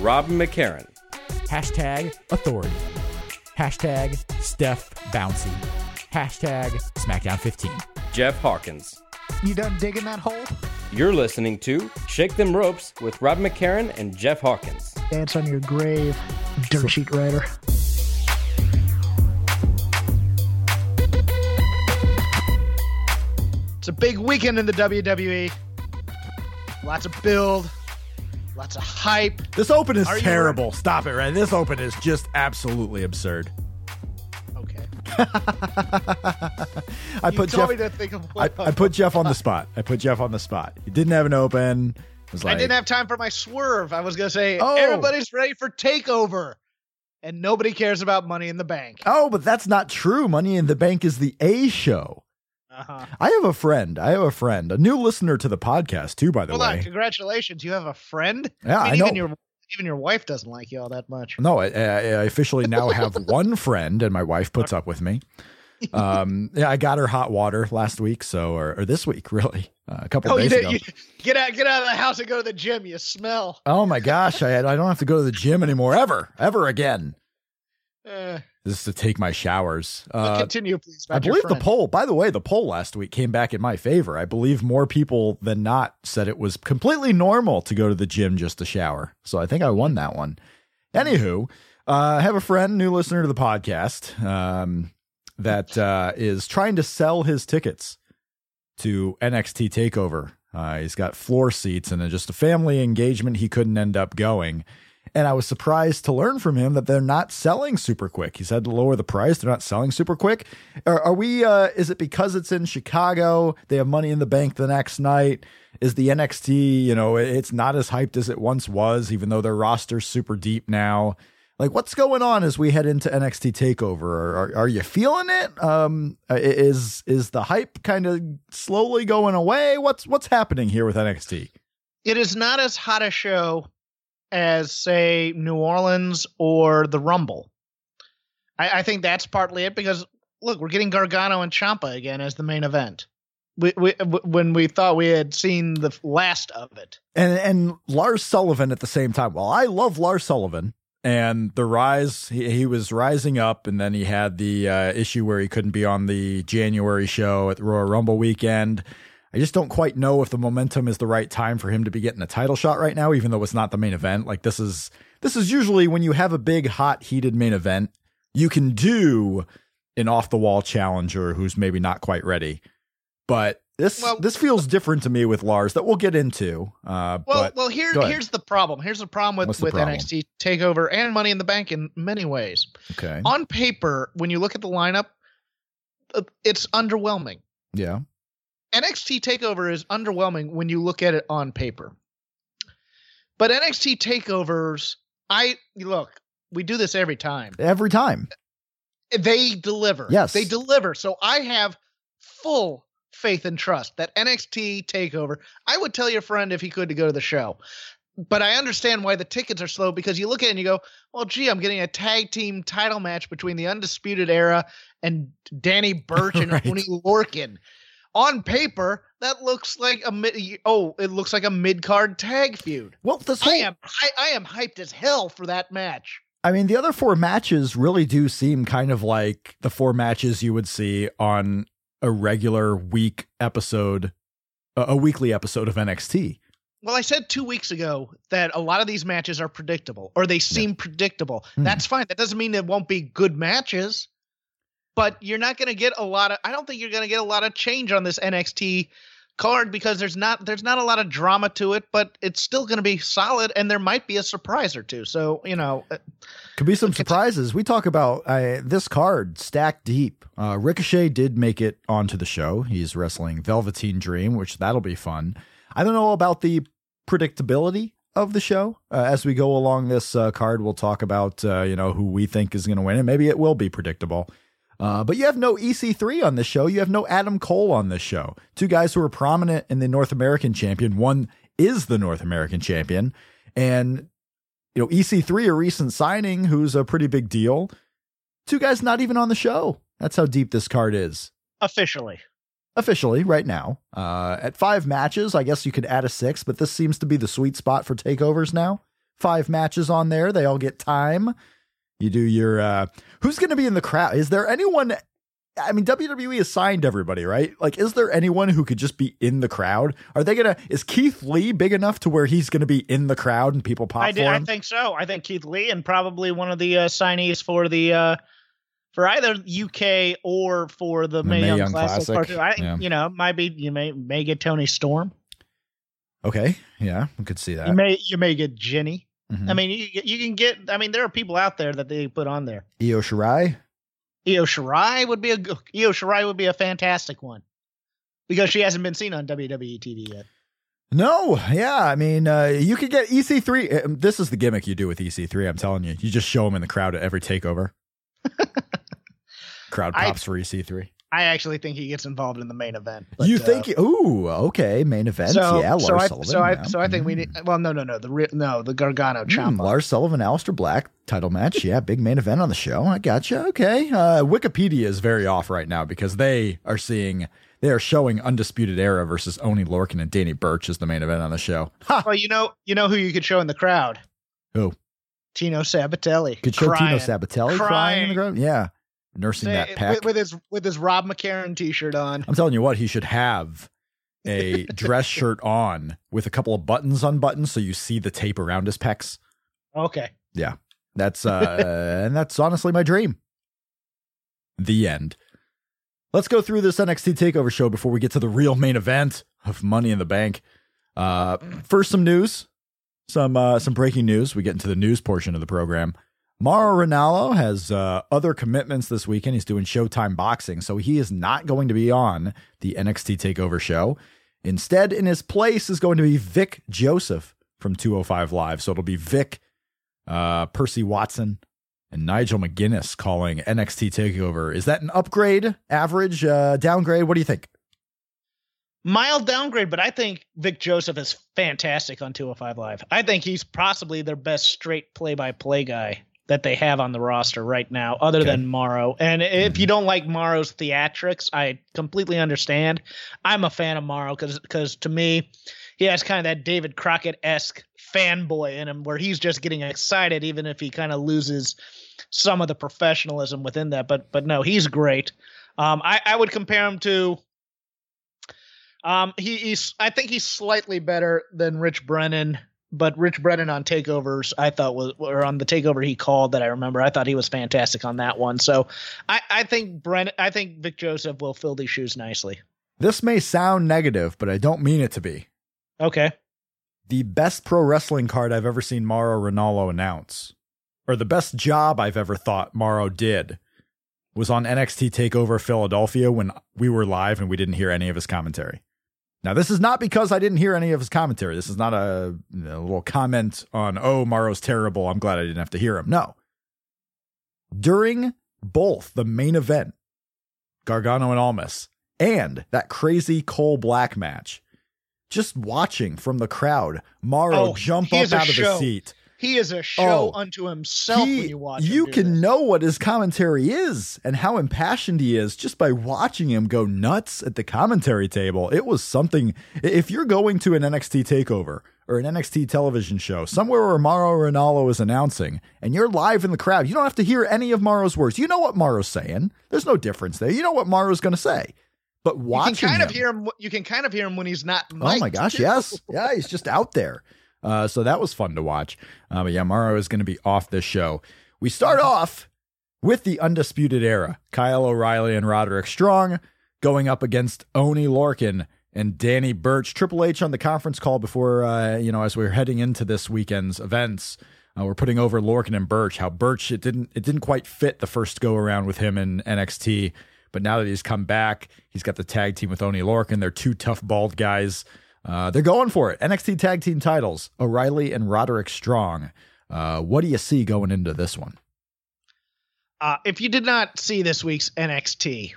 Rob McCarran. Hashtag authority. Hashtag Steph Bouncy. Hashtag SmackDown 15. Jeff Hawkins. You done digging that hole? You're listening to Shake Them Ropes with Rob McCarran and Jeff Hawkins. Dance on your grave, dirt sheet writer. It's a big weekend in the WWE. Lots of build, lots of hype. This open is Are you terrible. Stop it, right? This open is just absolutely absurd. Okay. I You put Jeff. me to think of I, I put Jeff on the spot. I put Jeff on the spot. He didn't have an open. Was I didn't have time for my swerve. I was gonna say Oh. everybody's ready for takeover, and nobody cares about Money in the Bank. oh, but that's not true. Money in the Bank is the A show. Uh-huh. I have a friend. I have a friend, a new listener to the podcast too. By the way, on, congratulations! You have a friend. Yeah, I, mean, I know. Even your even your wife doesn't like you all that much. No, I, I officially now have one friend, and my wife puts up with me. Um, yeah, I got her hot water last week, so or, or this week, really, uh, a couple Oh, days did. ago. You, get out! Get out of the house and go to the gym. You smell. Oh my gosh, I I don't have to go to the gym anymore, ever, ever again. Uh, This is to take my showers. Uh, continue, please. I believe the poll. By the way, the poll last week came back in my favor. I believe more people than not said it was completely normal to go to the gym just to shower. So I think I won that one. Anywho, uh, I have a friend, new listener to the podcast, um, that uh, is trying to sell his tickets to NXT Takeover. Uh, he's got floor seats and then just a family engagement he couldn't end up going. And I was surprised to learn from him that they're not selling super quick. He said to lower the price. They're not selling super quick. Are, are we, uh, is it because it's in Chicago? They have money in the bank the next night. Is the NXT, you know, it's not as hyped as it once was, even though their roster's super deep now. Like, what's going on as we head into NXT Takeover? Are, are, you feeling it? Um, is is the hype kind of slowly going away? What's what's happening here with NXT? It is not as hot a show as, say, New Orleans or the Rumble. I, I think that's partly it because look, we're getting Gargano and Ciampa again as the main event. We, we, when we thought we had seen the last of it. and and Lars Sullivan at the same time. Well, I love Lars Sullivan and the rise. He, he was rising up, and then he had the uh, issue where he couldn't be on the January show at the Royal Rumble weekend. I just don't quite know if the momentum is the right time for him to be getting a title shot right now, even though it's not the main event. Like this is this is usually when you have a big, hot, heated main event, you can do an off the wall challenger who's maybe not quite ready. But this Well- this feels different to me with Lars that we'll get into. Uh, Well, but well, here, here's the problem. Here's the problem with, the with problem? NXT Takeover and Money in the Bank in many ways. okay, On paper, when you look at the lineup, uh, it's underwhelming. yeah, NXT Takeover is underwhelming when you look at it on paper. But NXT Takeovers, I look, we do this every time. every time. They deliver. Yes. They deliver. So I have full faith and trust that NXT Takeover, I would tell your friend if he could to go to the show. But I understand why the tickets are slow because you look at it and you go, well, gee, I'm getting a tag team title match between the Undisputed Era and Danny Burch and Right. Oney Lorcan. On paper, that looks like a mid. Oh, it looks like a mid card tag feud. Well, this I am I, I am hyped as hell for that match. I mean, the other four matches really do seem kind of like the four matches you would see on a regular week episode, a weekly episode of NXT. Well, I said two weeks ago that a lot of these matches are predictable, or they seem predictable. Hmm. That's fine. That doesn't mean it won't be good matches, but you're not going to get a lot of. I don't think you're going to get a lot of change on this NXT card because there's not there's not a lot of drama to it, but it's still going to be solid, and there might be a surprise or two. So you know, uh, Could be some surprises. We talk about uh, this card stacked deep. Uh, Ricochet did make it onto the show. He's wrestling Velveteen Dream, which that'll be fun. I don't know about the predictability of the show. Uh, as we go along this uh, card, we'll talk about uh, you know who we think is going to win, and maybe it will be predictable. Uh, but you have no EC3 on this show. You have no Adam Cole on this show. Two guys who are prominent in the North American champion. One is the North American champion, and you know EC3, a recent signing, who's a pretty big deal. Two guys not even on the show. That's how deep this card is Officially. officially right now. Uh, at five matches, I guess you could add a six, but this seems to be the sweet spot for takeovers now. Five matches on there, they all get time. You do your uh, who's going to be in the crowd? Is there anyone? I mean, WWE has signed everybody, right? Like, is there anyone who could just be in the crowd? Are they gonna? Is Keith Lee big enough to where he's going to be in the crowd and people pop I, for did, I think so. I think Keith Lee and probably one of the uh, signees for the uh, for either UK or for the, The Mae Young, Young Classic. Classic. I yeah. you know might be you may may get Toni Storm. okay, yeah, we could see that. You may you may get Jenny. Mhm. I mean, you you can get. I mean, there are people out there that they put on there. Io Shirai. Io Shirai would be a Io Shirai would be a fantastic one because she hasn't been seen on WWE TV yet. No, yeah, I mean, uh, you could get EC3. um, This is the gimmick you do with EC3. I'm telling you, you just show him in the crowd at every takeover. crowd I- pops for E EC3. I actually think he gets involved in the main event. but, you uh, think? ooh, okay, main event. So, yeah, Lars so I, Sullivan. so I, yeah. so I think we need. Well, no, no, no. The no, the Gargano Mm, Lars Sullivan, Aleister Black title match. Yeah, big main event on the show. I gotcha. Okay. Uh, Wikipedia is very off right now because they are seeing they are showing Undisputed Era versus Oney Lorcan and Danny Burch as the main event on the show. Ha! Well, you know, you know who you could show in the crowd? Who? Tino Sabbatelli. Could show crying. Tino Sabbatelli crying in the crowd. Yeah, nursing Say- that pack with, with his with his Rob McCarron T-shirt on. I'm telling you what, he should have a dress shirt on with a couple of buttons unbuttoned so you see the tape around his pecs. Okay. Yeah. That's uh and that's honestly my dream. The end. Let's go through this NXT takeover show before we get to the real main event of Money in the Bank. Uh first some news. Some uh some breaking news. We get into the news portion of the program. Mauro Ranallo has uh, other commitments this weekend. He's doing Showtime boxing, so he is not going to be on the NXT Takeover show. Instead, in his place is going to be Vic Joseph from 205 Live. So it'll be Vic, uh, Percy Watson, and Nigel McGuinness calling NXT Takeover. Is that an upgrade, average, uh, downgrade? What do you think? Mild downgrade, but I think Vic Joseph is fantastic on 205 Live. I think he's possibly their best straight play-by-play guy that they have on the roster right now, other Okay. than Mauro. And if you don't like Mauro's theatrics, I completely understand. I'm a fan of Mauro because because to me, he has kind of that David Crockett esque fanboy in him, where he's just getting excited, even if he kind of loses some of the professionalism within that. But but no, he's great. Um, I I would compare him to. Um, he, he's. I think he's slightly better than Rich Brennan, but Rich Brennan on takeovers, I thought was, or on the takeover he called that I remember, I thought he was fantastic on that one. So, I, I think Brennan, I think Vic Joseph will fill these shoes nicely. This may sound negative, but I don't mean it to be. Okay. The best pro wrestling card I've ever seen Mauro Ranallo announce, or the best job I've ever thought Mauro did, was on NXT TakeOver Philadelphia when we were live and we didn't hear any of his commentary. Now, this is not because I didn't hear any of his commentary. This is not a, you know, little comment on, oh, Mauro's terrible. I'm glad I didn't have to hear him. No. During both the main event, Gargano and Almas, and that crazy Cole Black match, just watching from the crowd, Mauro Oh, jump up out of the show. seat. He is a show Oh, unto himself He- when you watch. you can this. know what his commentary is and how impassioned he is just by watching him go nuts at the commentary table. It was something. If you're going to an NXT takeover or an NXT television show, somewhere where Mauro Ranallo is announcing, and you're live in the crowd, you don't have to hear any of Mauro's words. You know what Mauro's saying. There's no difference there. You know what Mauro's going to say. But You watching can kind him, of hear him. You can kind of hear him when he's not. Oh my gosh, yes. Yeah, he's just out there. Uh, so that was fun to watch. Uh, but yeah, Mauro is going to be off this show. We start off with the Undisputed Era Kyle O'Reilly and Roderick Strong going up against Oney Lorcan and Danny Burch. Triple H on the conference call before, uh, you know, as we are heading into this weekend's events. Uh, we're putting over Lorcan and Burch. How Burch it didn't it didn't quite fit the first go around with him in NXT, but now that he's come back, he's got the tag team with Oney Lorcan. They're two tough bald guys. Uh, they're going for it. NXT Tag Team titles O'Reilly and Roderick Strong. Uh, what do you see going into this one? Uh, if you did not see this week's NXT,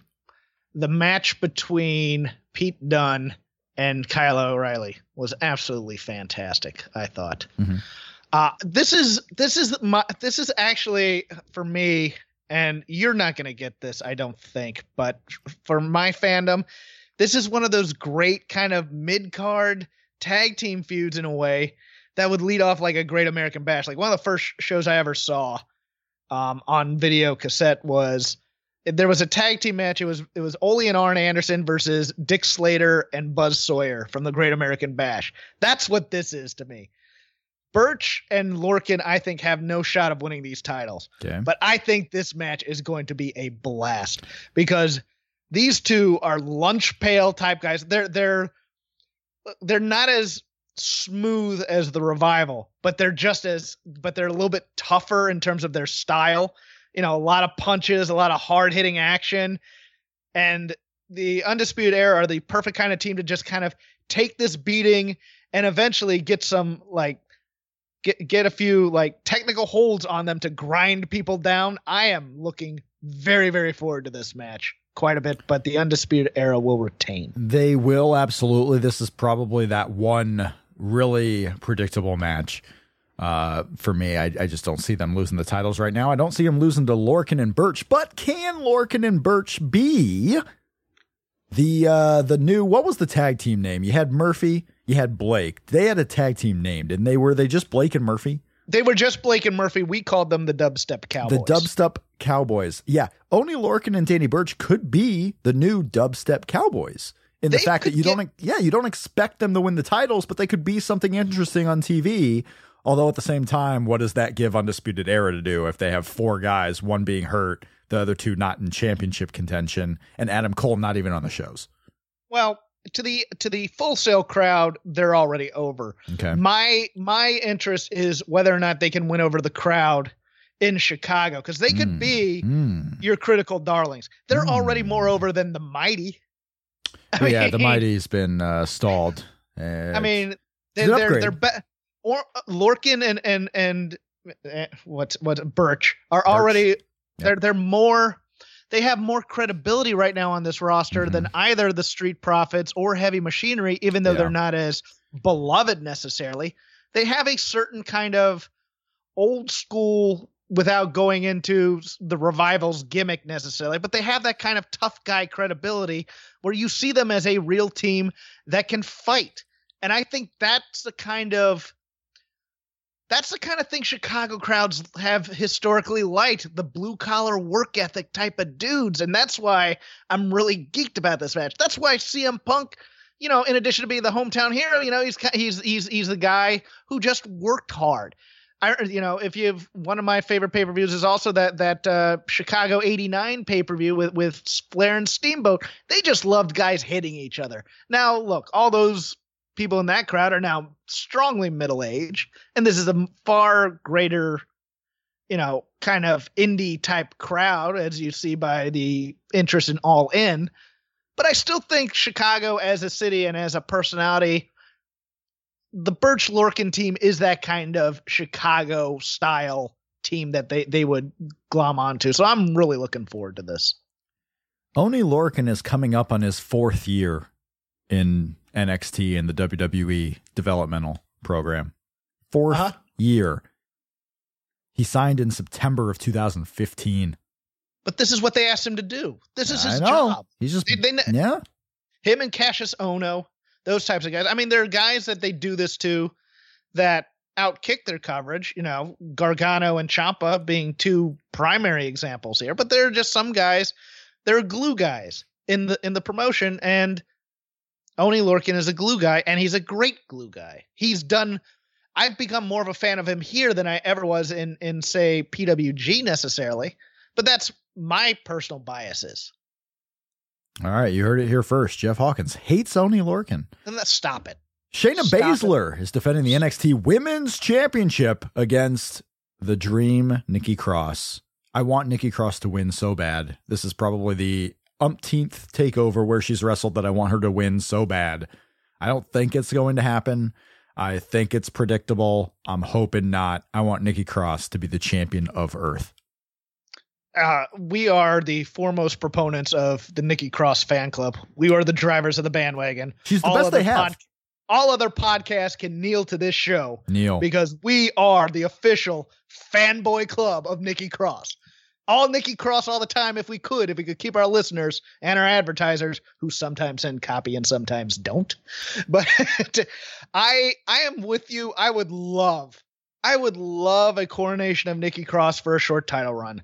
the match between Pete Dunne and Kyle O'Reilly was absolutely fantastic. I thought. Mhm. Uh, this is this is my this is actually for me, and you're not going to get this, I don't think, but for my fandom, this is one of those great kind of mid card tag team feuds in a way that would lead off like a Great American Bash. Like one of the first shows I ever saw um, on video cassette was there was a tag team match. It was it was Ole and Arn Anderson versus Dick Slater and Buzz Sawyer from the Great American Bash. That's what this is to me. Burch and Lorcan, I think, have no shot of winning these titles. Okay. But I think this match is going to be a blast because these two are lunch pail type guys. They're they're they're not as smooth as the revival, but they're just as but they're a little bit tougher in terms of their style. You know, a lot of punches, a lot of hard hitting action, and the undisputed era are the perfect kind of team to just kind of take this beating and eventually get some like get get a few like technical holds on them to grind people down. I am looking very very forward to this match quite a bit, but the undisputed era will retain. They will absolutely. This is probably that one really predictable match uh, for me. I, I just don't see them losing the titles right now. I don't see them losing to Lorcan and Burch, but can Lorcan and Burch be the uh, the new what was the tag team name? You had Murphy, you had Blake. They had a tag team named, and they were they just Blake and Murphy. They were just Blake and Murphy. We called them the Dubstep Cowboys. The Dubstep Cowboys. Yeah. Oney Lorcan and Danny Burch could be the new Dubstep Cowboys. In the They fact that you get- don't yeah, you don't expect them to win the titles, but they could be something interesting on TV. Although at the same time, what does that give Undisputed Era to do if they have four guys, one being hurt, the other two not in championship contention, and Adam Cole not even on the shows? Well, to the to the Full Sail crowd, they're already over. Okay. My my interest is whether or not they can win over the crowd in Chicago because they could Mm. be Mm. your critical darlings. They're already Hmm. more over than the mighty. I But yeah, the Mighty's been uh, stalled. I mean, they're they're, upgrade. they're be- or uh, Lorcan and and and uh, what what Burch are already they're they're more they have more credibility right now on this roster than either the Street Profits or Heavy Machinery, even though Mm-hmm. Yeah. they're not as beloved necessarily. They have a certain kind of old school without going into the revival's gimmick necessarily, but they have that kind of tough guy credibility where you see them as a real team that can fight. And I think that's the kind of that's the kind of thing Chicago crowds have historically liked the blue collar work ethic type of dudes. And that's why I'm really geeked about this match. That's why CM Punk, you know, in addition to being the hometown hero, you know, he's he's he's he's the guy who just worked hard. I, you know, if you've one of my favorite pay per views is also that that uh, Chicago '89 pay per view with with Flair and Steamboat. They just loved guys hitting each other. Now, look, all those people in that crowd are now strongly middle aged, and this is a far greater, you know, kind of indie type crowd, as you see by the interest in All In. But I still think Chicago as a city and as a personality, the Burch Lorcan team is that kind of Chicago style team that they, they would glom onto. So I'm really looking forward to this. Oney Lorcan is coming up on his fourth year in NXT and the WWE developmental program. 4th Uh-huh. year. He signed in September of 2015. But this is what they asked him to do. This is his know. job. He's just They- they- yeah. him and Kassius Ohno, those types of guys. I mean, there are guys that they do this to that outkick their coverage. You know, Gargano and Ciampa being two primary examples here, but there are just some guys. They're glue guys in the in the promotion, and Oney Lorcan is a glue guy, and he's a great glue guy. He's done. I've become more of a fan of him here than I ever was in in say PWG necessarily, but that's my personal biases. All right, you heard it here first. Jeff Hawkins hates Oney Lorcan. And let's stop it. Shayna Stop. Baszler is defending the NXT Women's Championship against the Dream Nikki Cross. I want Nikki Cross to win so bad. This is probably the umpteenth takeover where she's wrestled that I want her to win so bad. I don't think it's going to happen. I think it's predictable. I'm hoping not. I want Nikki Cross to be the champion of Earth. Uh, we are the foremost proponents of the Nikki Cross fan club. We are the drivers of the bandwagon. She's the best they have. all other podcasts can kneel to this show Neil. because we are the official fanboy club of Nikki Cross. All Nikki Cross all the time if we could, if we could keep our listeners and our advertisers who sometimes send copy and sometimes don't. But I I am with you. I would love I would love a coronation of Nikki Cross for a short title run.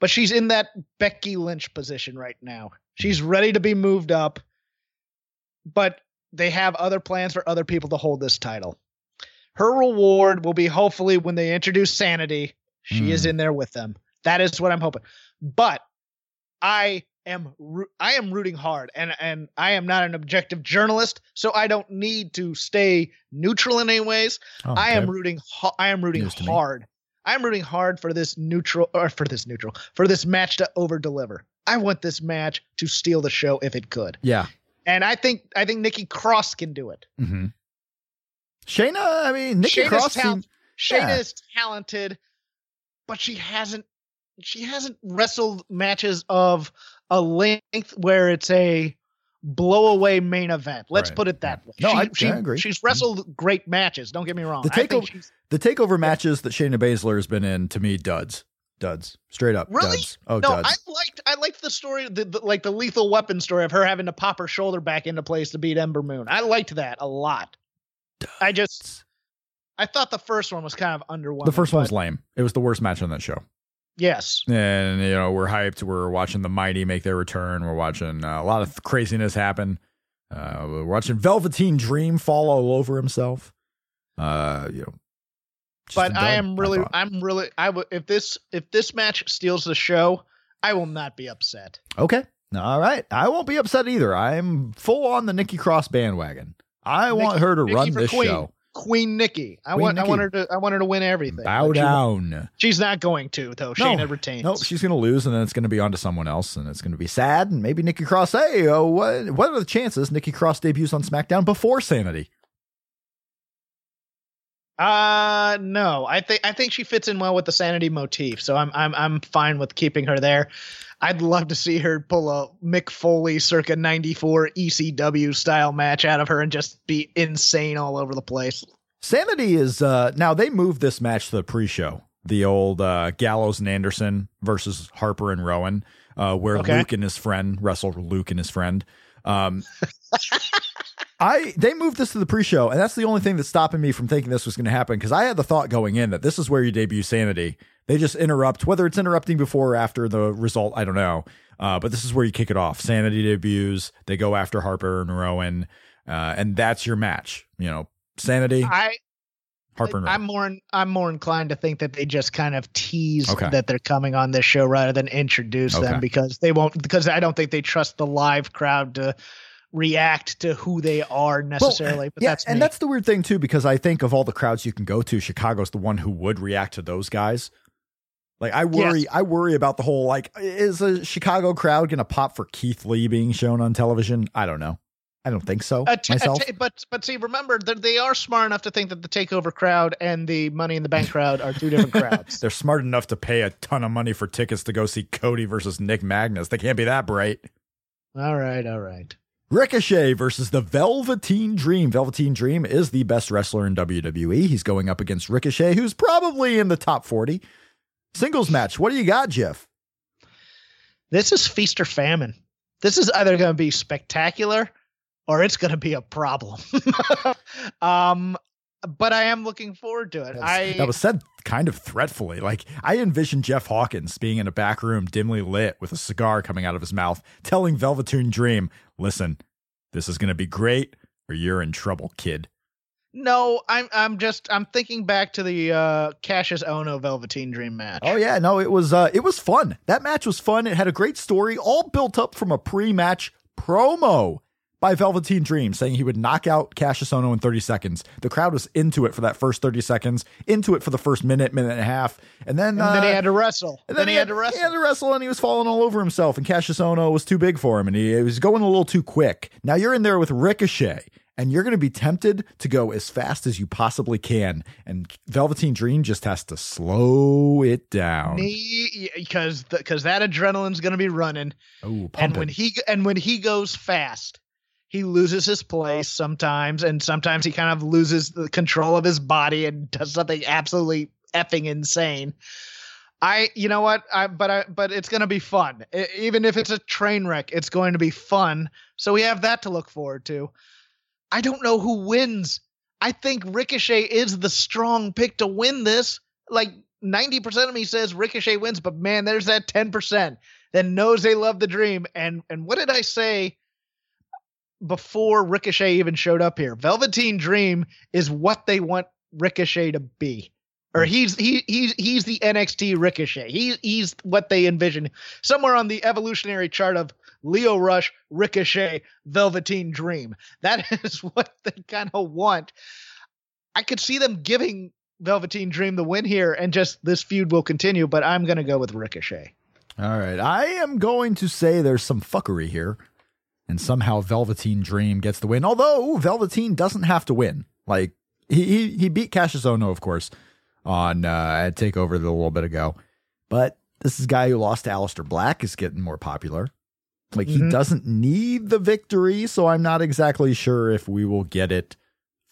But she's in that Becky Lynch position right now. She's ready to be moved up. But they have other plans for other people to hold this title. Her reward will be hopefully when they introduce Sanity, she Mm. is in there with them. That is what I'm hoping. But I am I am rooting hard, and and I am not an objective journalist, so I don't need to stay neutral in any ways. Oh, I am rooting. I am rooting News hard. I am rooting hard for this neutral or for this neutral for this match to over deliver. I want this match to steal the show if it could, Yeah. and I think I think Nikki Cross can do it. hmm Shayna, I mean, Nikki Shayna's Cross. talent- seemed- Shayna Yeah. is talented, but she hasn't she hasn't wrestled matches of a length where it's a blow away main event. Let's Right. put it that way. No, she, I- she, I agree. She's mm-hmm. wrestled great matches. Don't get me wrong. The takeover- the takeover matches that Shayna Baszler has been in, to me, duds. Duds. Straight up. Really? Duds. Oh, no. duds. I liked I liked the story, the, the, like the lethal weapon story of her having to pop her shoulder back into place to beat Ember Moon. I liked that a lot. I just I thought the first one was kind of underwhelming. the first one was lame. It was the worst match on that show. Yes. and you know we're hyped. We're watching the mighty make their return. We're watching uh, a lot of craziness happen. Uh, we're watching Velveteen Dream fall all over himself. Uh, you know, but I am really, thought. I'm really, I would if this if this match steals the show, I will not be upset. okay. All right, I won't be upset either. I'm full on the Nikki Cross bandwagon. I want her to Nikki run this Queen. show. Queen Nikki, I Queen want, I want her to, I want her to win everything. Bow she- down. she's not going to though. She No. Shayna retains. Nope, she's going to lose, and then it's going to be on to someone else, and it's going to be sad. And maybe Nikki Cross. Hey, uh, what what are the chances Nikki Cross debuts on SmackDown before Sanity? Uh no. I think I think she fits in well with the sanity motif. So I'm I'm I'm fine with keeping her there. I'd love to see her pull a Mick Foley circa 94 ECW style match out of her and just be insane all over the place. Sanity is uh now they moved this match to the pre-show. The old uh Gallows and Anderson versus Harper and Rowan, uh, where Okay. Luke and his friend wrestle Luke and his friend. Um I they moved this to the pre-show, and that's the only thing that's stopping me from thinking this was going to happen because I had the thought going in that this is where you debut Sanity. They just interrupt, whether it's interrupting before or after the result, I don't know. Uh, but this is where you kick it off. Sanity debuts. They go after Harper and Rowan, uh, and that's your match. You know, Sanity, I Harper and Rowan. I'm more I'm more inclined to think that they just kind of tease Okay. that they're coming on this show rather than introduce Okay. them because they won't because I don't think they trust the live crowd to react to who they are necessarily. but yeah, that's and that's the weird thing too, because I think of all the crowds you can go to, Chicago's the one who would react to those guys. Like I worry, Yes. I worry about the whole like, is a Chicago crowd gonna pop for Keith Lee being shown on television? I don't know. I don't think so ta- a myself. ta- but but see, remember that they are smart enough to think that the takeover crowd and the Money in the Bank crowd are two different crowds. They're smart enough to pay a ton of money for tickets to go see Cody versus Nick Magnus. They can't be that bright. all right, all right. Ricochet versus the Velveteen Dream. Velveteen Dream is the best wrestler in WWE. He's going up against Ricochet, who's probably in the top 40. Singles match. What do you got, Jeff? This is feast or famine. This is either going to be spectacular or it's going to be a problem. um, but I am looking forward to it. I that was said kind of threatfully. Like I envision Jeff Hawkins being in a back room, dimly lit, with a cigar coming out of his mouth, telling Velveteen Dream, "Listen, this is going to be great, or you're in trouble, kid." No, I'm I'm just I'm thinking back to the uh Kassius Ohno Velveteen Dream match. Oh yeah, no, it was uh, it was fun. That match was fun. It had a great story, all built up from a pre-match promo by Velveteen Dream, saying he would knock out Kassius Ohno in 30 seconds. The crowd was into it for that first 30 seconds, into it for the first minute, minute and a half, and then and then he uh, had to wrestle. And then, he had, to wrestle. He had to wrestle, and he was falling all over himself. And Kassius Ohno was too big for him, and he, he was going a little too quick. Now you're in there with Ricochet, and you're going to be tempted to go as fast as you possibly can. And Velveteen Dream just has to slow it down. Because because that adrenaline's going to be running. Oh, and when he and when he goes fast, he loses his place sometimes, and sometimes he kind of loses the control of his body and does something absolutely effing insane. I, you know what? I, but I, but it's going to be fun. Even if it's a train wreck, it's going to be fun. So we have that to look forward to. I don't know who wins. I think Ricochet is the strong pick to win this. Like 90% of me says Ricochet wins, but man, there's that 10% that knows they love the dream. And and what did I say before Ricochet even showed up here? Velveteen Dream is what they want Ricochet to be or hmm. he's he he's he's the NXT Ricochet. He he's what they envision somewhere on the evolutionary chart of Lio Rush, Ricochet, Velveteen Dream. That is what they kind of want. I could see them giving Velveteen Dream the win here, and just this feud will continue. But I'm going to go with Ricochet. All right, I am going to say there's some fuckery here, and somehow Velveteen Dream gets the win. Although Velveteen doesn't have to win. Like he he, he beat Kassius Ohno, of course on uh, Takeover a little bit ago. But this is guy who lost to Aleister Black is getting more popular. Like mm-hmm. he doesn't need the victory, so I'm not exactly sure if we will get it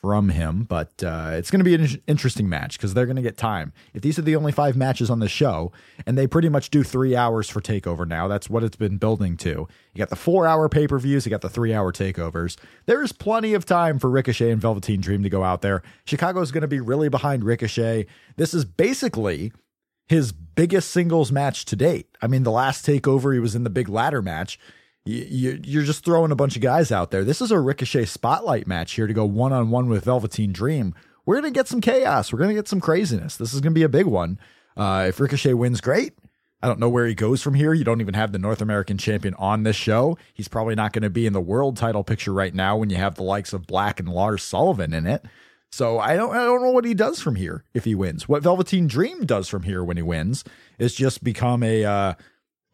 from him, but uh, it's going to be an interesting match because they're going to get time. If these are the only five matches on the show, and they pretty much do three hours for takeover now, that's what it's been building to. You got the four hour pay per views, you got the three hour takeovers. There's plenty of time for Ricochet and Velveteen Dream to go out there. Chicago's going to be really behind Ricochet. This is basically his biggest singles match to date. I mean, the last takeover, he was in the big ladder match you're just throwing a bunch of guys out there. This is a Ricochet spotlight match here to go one on one with Velveteen Dream. We're going to get some chaos. We're going to get some craziness. This is going to be a big one. Uh, if Ricochet wins, great. I don't know where he goes from here. You don't even have the North American champion on this show. He's probably not going to be in the world title picture right now when you have the likes of Black and Lars Sullivan in it. So I don't I don't know what he does from here if he wins. What Velveteen Dream does from here when he wins is just become a uh,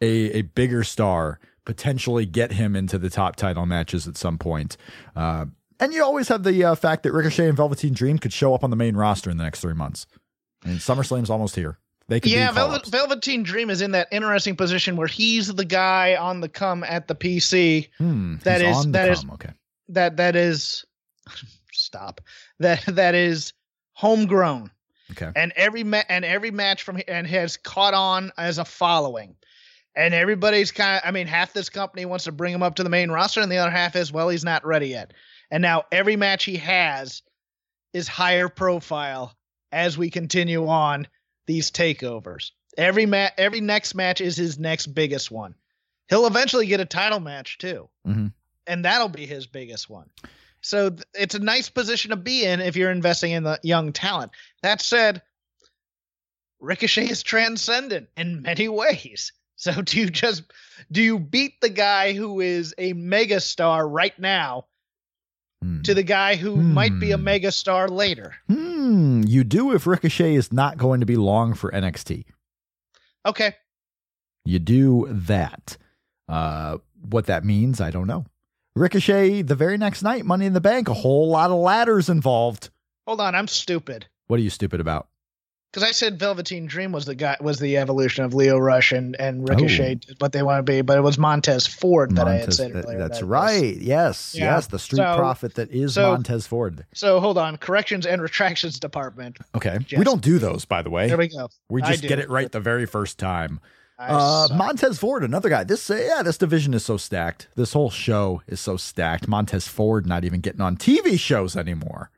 a a bigger star potentially get him into the top title matches at some point. Uh, and you always have the uh, fact that Ricochet and Velveteen Dream could show up on the main roster in the next three months. I mean, SummerSlam's almost here. They could yeah, Velvet, Velveteen Dream is in that interesting position where he's the guy on the come at the PC. Hmm, that is that is okay. That that is stop. That that is homegrown. Okay. And every ma- and every match from and has caught on as a following and everybody's kind of i mean half this company wants to bring him up to the main roster and the other half is well he's not ready yet and now every match he has is higher profile as we continue on these takeovers every mat every next match is his next biggest one he'll eventually get a title match too mm-hmm. and that'll be his biggest one so th- it's a nice position to be in if you're investing in the young talent that said ricochet is transcendent in many ways so do you just do you beat the guy who is a megastar right now hmm. to the guy who hmm. might be a megastar later? Hmm. You do if Ricochet is not going to be long for NXT. Okay. You do that. Uh, what that means, I don't know. Ricochet, the very next night, Money in the Bank, a whole lot of ladders involved. Hold on, I'm stupid. What are you stupid about? because I said Velveteen Dream was the guy was the evolution of Lio Rush and and Ricochet, oh. what they want to be, but it was Montez Ford that Montez, I had said earlier. That's that right. Yes, yeah. yes, the street so, profit that is so, Montez Ford. So hold on, corrections and retractions department. Okay, we don't do those, by the way. There we go. We just get it right the very first time. Uh, Montez Ford, another guy. This, uh, yeah, this division is so stacked. This whole show is so stacked. Montez Ford not even getting on TV shows anymore.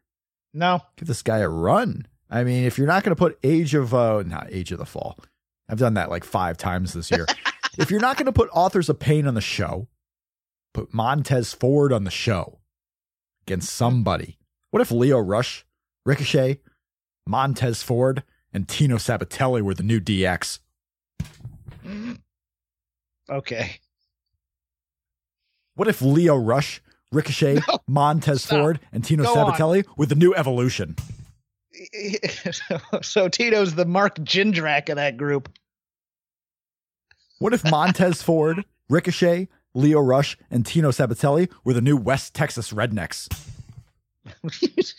No, give this guy a run. I mean, if you're not going to put Age of uh, not Age of the Fall, I've done that like five times this year. if you're not going to put Authors of Pain on the show, put Montez Ford on the show against somebody. What if Lio Rush, Ricochet, Montez Ford, and Tino Sabbatelli were the new DX? Okay. What if Lio Rush, Ricochet, no, Montez stop. Ford, and Tino Go Sabbatelli on. with the new Evolution? so Tito's the Mark Jindrak of that group. What if Montez Ford, Ricochet, Lio Rush, and Tino Sabbatelli were the new West Texas Rednecks?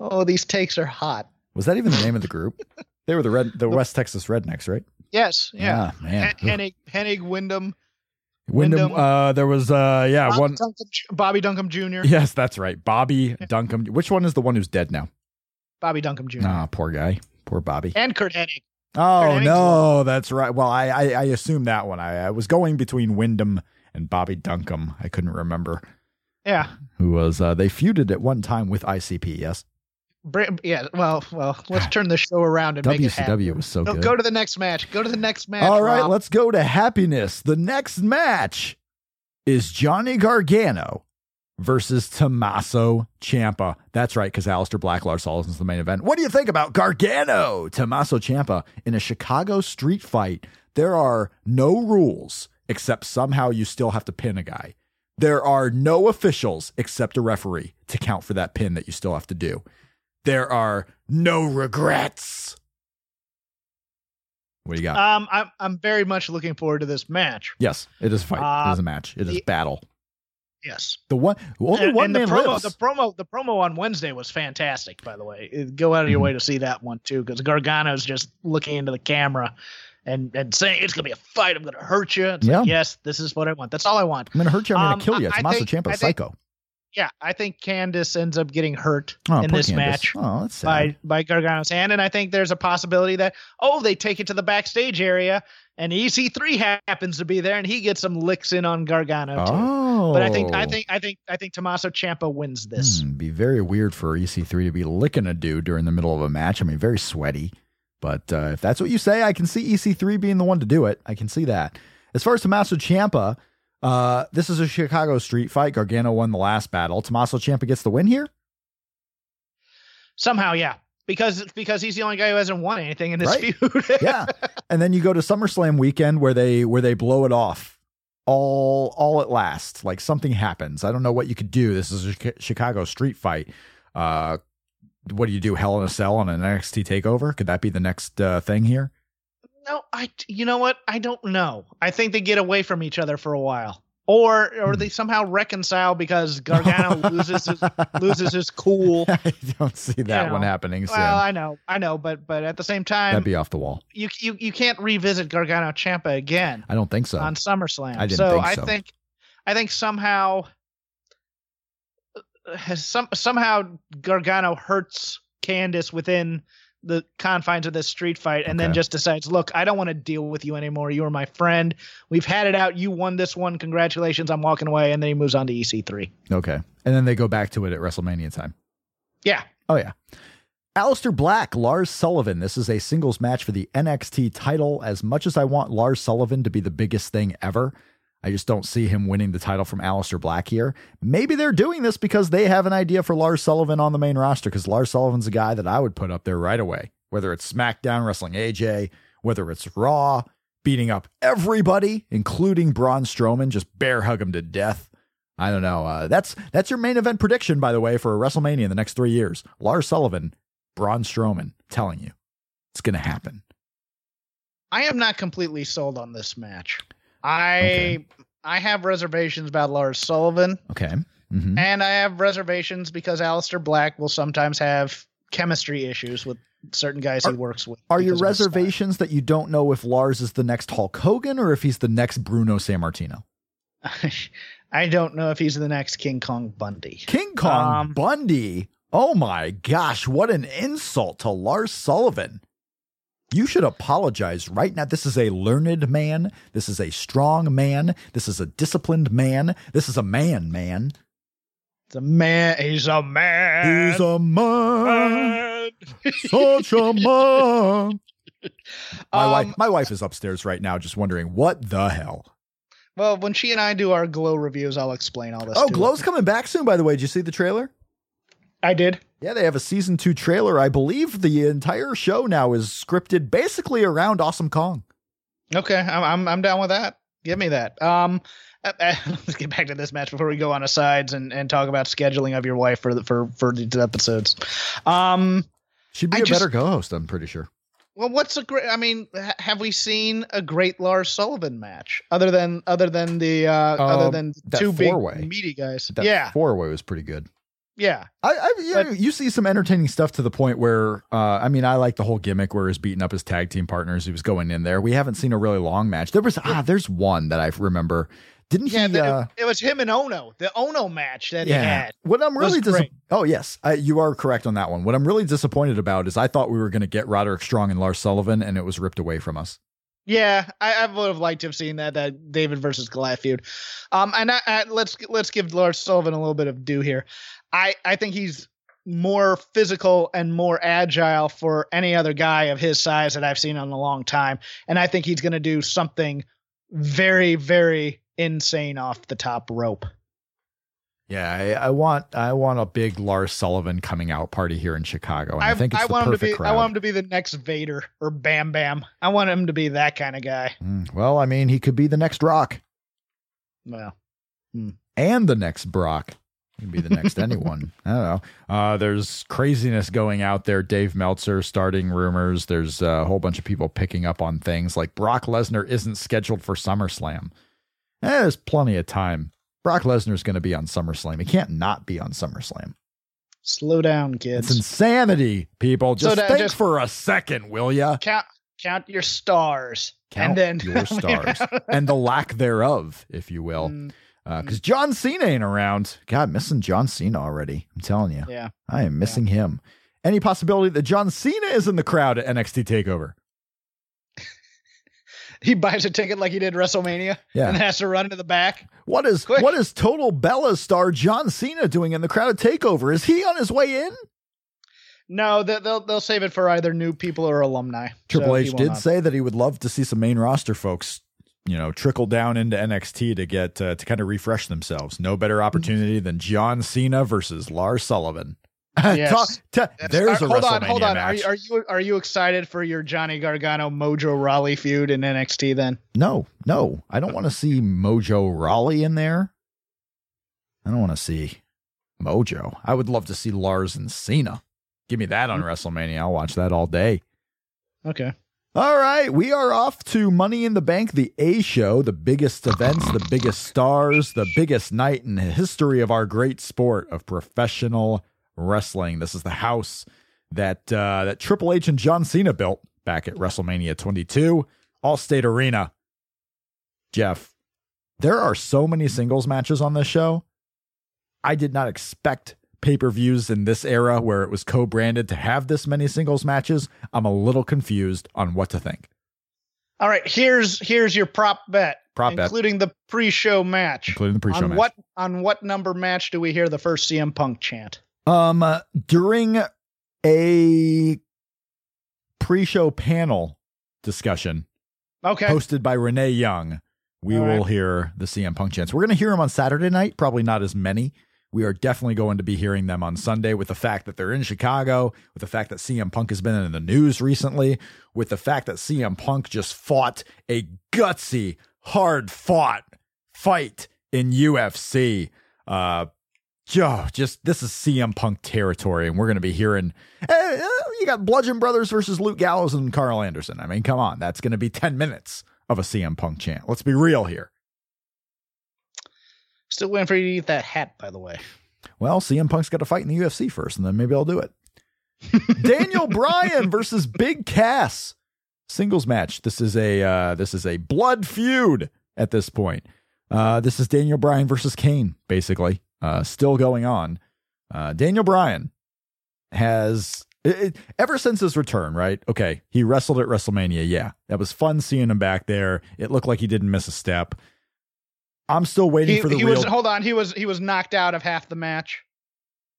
oh, these takes are hot. Was that even the name of the group? They were the red, the West Texas Rednecks, right? Yes, yeah. Ah, man. Hen- Hennig, Hennig, Windham, Windham. Windham. Uh, there was, uh, yeah, Bobby, one. Duncum, Bobby Duncum Jr. Yes, that's right. Bobby Duncum. Which one is the one who's dead now? Bobby Duncum Jr. Ah, poor guy. Poor Bobby. and Kurt Hennig. Oh Hennig's no, that's right. Well, I I, I assume that one. I, I was going between Windham and Bobby Duncum. I couldn't remember Yeah, who was. Uh, they feuded at one time with ICP. Yes, yeah. Well, well. Let's turn the show around and make it happen. WCW was so No, good. go to the next match. Go to the next match. All right, Rob. let's go to happiness. The next match is Johnny Gargano versus Tommaso Ciampa. That's right, because Aleister Black, Lars is the main event. What do you think about Gargano, Tommaso Ciampa in a Chicago street fight? There are no rules except somehow you still have to pin a guy. There are no officials except a referee to count for that pin that you still have to do. There are no regrets. What do you got? Um, I'm I'm very much looking forward to this match. Yes, it is a fight. it Uh, is a match. It is the- battle. Yes. The one only and, one and man the promo, lives. the promo, the promo on Wednesday was fantastic. By the way, Uh, go out of your Mhm. way to see that one too, because Gargano's just looking into the camera and and saying it's gonna be a fight. I'm gonna hurt you. It's Yeah. like, yes, this is what I want. That's all I want. I'm gonna hurt you. I'm Um, gonna kill you. It's I Tommaso think- Ciampa, think- psycho. Yeah, I think Candice ends up getting hurt Oh, in this Candice. match Oh, by by Gargano's hand, and I think there's a possibility that oh they take it to the backstage area and EC3 happens to be there and he gets some licks in on Gargano too. oh, But I think I think I think I think Tommaso Ciampa wins this. Hmm, be very weird for EC3 to be licking a dude during the middle of a match. I mean, very sweaty. But uh, if that's what you say, I can see EC3 being the one to do it. I can see that. As far as Tommaso Ciampa, uh, this is a Chicago street fight. Gargano won the last battle. Tommaso Ciampa gets the win here. Somehow, yeah. Because because he's the only guy who hasn't won anything in this Right. feud. yeah. And then you go to SummerSlam weekend where they where they blow it off all all at last. Like something happens. I don't know what you could do. This is a Chicago street fight. Uh what do you do? Hell in a Cell on an NXT takeover? Could that be the next uh, thing here? No, I you know what? I don't know. I think they get away from each other for a while. Or or they somehow reconcile because Gargano loses his loses his cool. I don't see that You one happening soon. Well, I know, I know, but but at the same time, That'd be off the wall. you you you can't revisit Gargano Ciampa again I don't think so. on SummerSlam. I didn't so think I think I think somehow uh, has some somehow Gargano hurts Candice within the confines of this street fight and then just decides, look, I don't want to deal with you anymore. You are my friend. We've had it out. You won this one. Congratulations. I'm walking away. And then he moves on to EC3. okay. And then they go back to it at WrestleMania time. Yeah. Oh yeah. Aleister Black, Lars Sullivan. This is a singles match for the NXT title. As much as I want Lars Sullivan to be the biggest thing ever, I just don't see him winning the title from Aleister Black here. Maybe they're doing this because they have an idea for Lars Sullivan on the main roster, because Lars Sullivan's a guy that I would put up there right away. Whether it's SmackDown wrestling AJ, whether it's Raw, beating up everybody, including Braun Strowman, just bear hug him to death. I don't know. Uh, that's that's your main event prediction, by the way, for WrestleMania in the next three years. Lars Sullivan, Braun Strowman, telling you, it's going to happen. I am not completely sold on this match. I Okay. I have reservations about Lars Sullivan. Okay. hmm And I have reservations because Aleister Black will sometimes have chemistry issues with certain guys he works with. Are your because of his style. reservations that you don't know if Lars is the next Hulk Hogan or if he's the next Bruno Sammartino? I don't know if he's the next King Kong Bundy. King Kong Um, Bundy. Oh my gosh, what an insult to Lars Sullivan. You should apologize right now. This is a learned man. This is a strong man. This is a disciplined man. This is a man, man. It's a man. He's a man. He's a man. Such a man. My, Um, wife, my wife is upstairs right now just wondering, what the hell? Well, when she and I do our Glow reviews, I'll explain all this. Oh, to her. Glow's coming back soon, by the way. Did you see the trailer? I did. Yeah, they have a season two trailer. I believe the entire show now is scripted basically around Awesome Kong. Okay, I'm I'm, I'm down with that. Give me that. Um, let's get back to this match before we go on asides and, and talk about scheduling of your wife for the, for for these episodes. Um, She'd be I a just- better co-host, I'm pretty sure. well, what's a great? I mean, ha- have we seen a great Lars Sullivan match other than other than the uh, other Um, than that two big four-way. meaty guys? That yeah, four way was pretty good. Yeah. I, I yeah, But- you see some entertaining stuff to the point where, uh, I mean, I like the whole gimmick where he's beating up his tag team partners. He was going in there. We haven't seen a really long match. There was ah, there's one that I remember. Didn't Yeah, he? the- uh, it was him and Ono, the Ono match that he had. What I'm really dis- oh yes, uh, you are correct on that one. What I'm really disappointed about is I thought we were going to get Roderick Strong and Lars Sullivan, and it was ripped away from us. Yeah, I, I would have liked to have seen that that David versus Goliath feud. Um, and I, I, let's let's give Lars Sullivan a little bit of due here. I I think he's more physical and more agile for any other guy of his size that I've seen in a long time, and I think he's going to do something very very insane off the top rope. Yeah, I, I want I want a big Lars Sullivan coming out party here in Chicago. And I, I, think it's I want him to be crowd. I want him to be the next Vader or Bam Bam. I want him to be that kind of guy. Mm, well, I mean, he could be the next Rock Well, and the next Brock. He could be the next anyone. I don't know. Uh, there's craziness going out there. Dave Meltzer starting rumors. There's a whole bunch of people picking up on things like Brock Lesnar isn't scheduled for SummerSlam. Eh, there's plenty of time. Brock Lesnar's going to be on SummerSlam. He can't not be on SummerSlam. slow down, kids. It's insanity, people. Just that- think just- for a second, will ya? count count your stars Count and then your stars and the lack thereof, if you will. Mm, Uh, because John Cena ain't around. God, missing John Cena already. I'm telling you. yeah. I am missing him. Any possibility that John Cena is in the crowd at NXT TakeOver? He buys a ticket like he did WrestleMania Yeah. and has to run to the back. What is Quick. what is Total Bella star John Cena doing in the crowd at TakeOver? Is he on his way in? No, they- they'll they'll save it for either new people or alumni. Triple So H did say that he would love to see some main roster folks, you know, trickle down into NXT to get uh, to kind of refresh themselves. No better opportunity than John Cena versus Lars Sullivan. Yes. Ta- ta- Yes. there's Uh, a hold WrestleMania on, hold on. Are match. are you are you excited for your Johnny Gargano Mojo Rawley feud in NXT? Then No, no, I don't want to see Mojo Rawley in there. I don't want to see Mojo. I would love to see Lars and Cena. Give me that on WrestleMania. I'll watch that all day. okay. All right, we are off to Money in the Bank, the A show, the biggest events, the biggest stars, the biggest night in the history of our great sport of professional wrestling. This is the house that uh, that Triple H and John Cena built back at WrestleMania 22, Allstate Arena. Jeff, there are so many singles matches on this show. I did not expect pay per views in this era where it was co branded to have this many singles matches. I'm a little confused on what to think. All right. Here's here's your prop bet, Prop bet. including the pre-show match. including the pre-show on match. what on what number match do we hear the first CM Punk chant? Um, uh, during a pre-show panel discussion Okay. hosted by Renee Young, we All will right. hear the CM Punk chants. We're going to hear them on Saturday night. Probably not as many. We are definitely going to be hearing them on Sunday with the fact that they're in Chicago, with the fact that CM Punk has been in the news recently, with the fact that CM Punk just fought a gutsy, hard fought fight in UFC. Uh, Joe, just this is CM Punk territory, and we're going to be hearing. eh, eh, you got Bludgeon Brothers versus Luke Gallows and Carl Anderson. I mean, come on, that's going to be ten minutes of a CM Punk chant. Let's be real here. Still waiting for you to eat that hat, by the way. Well, CM Punk's got to fight in the UFC first, and then maybe I'll do it. Daniel Bryan versus Big Cass singles match. This is a uh, this is a blood feud at this point. Uh, this is Daniel Bryan versus Kane, basically, uh, still going on. Uh, Daniel Bryan has it, it- ever since his return, right? Okay, he wrestled at WrestleMania. Yeah, that was fun seeing him back there. It looked like he didn't miss a step. I'm still waiting He, for the he real. was hold on. He was he was knocked out of half the match.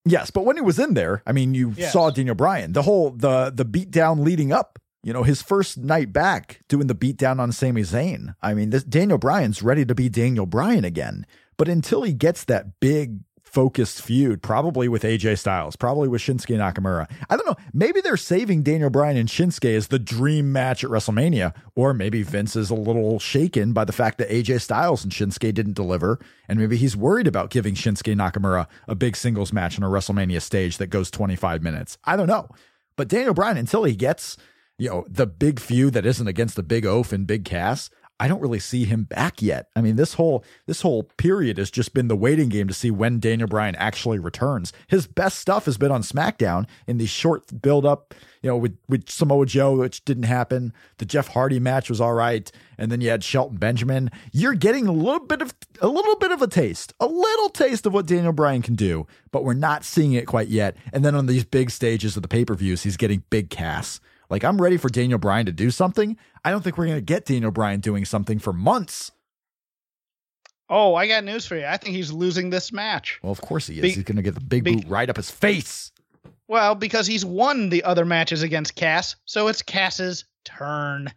Yes, but when he was in there, I mean, you Yes. saw Daniel Bryan. The whole the the beat down leading up. You know, his first night back doing the beat down on Sami Zayn. I mean, this Daniel Bryan's ready to be Daniel Bryan again. But until he gets that big focused feud, probably with AJ Styles, probably with Shinsuke Nakamura. I don't know. Maybe they're saving Daniel Bryan and Shinsuke as the dream match at WrestleMania, or maybe Vince is a little shaken by the fact that AJ Styles and Shinsuke didn't deliver, and maybe he's worried about giving Shinsuke Nakamura a big singles match on a WrestleMania stage that goes 25 minutes. I don't know. But Daniel Bryan, until he gets, you know, the big feud that isn't against the big oaf and big Cass, I don't really see him back yet. I mean, this whole this whole period has just been the waiting game to see when Daniel Bryan actually returns. His best stuff has been on SmackDown in the short build up, you know, with with Samoa Joe, which didn't happen. The Jeff Hardy match was all right, and then you had Shelton Benjamin. You're getting a little bit of a little bit of a taste, a little taste of what Daniel Bryan can do, but we're not seeing it quite yet. And then on these big stages of the pay per views, he's getting big Cass. Like I'm ready for Daniel Bryan to do something. I don't think we're going to get Daniel Bryan doing something for months. Oh, I got news for you. I think he's losing this match. Well, of course he is. Be- he's going to get the big be- boot right up his face. Well, because he's won the other matches against Cass, so it's Cass's turn.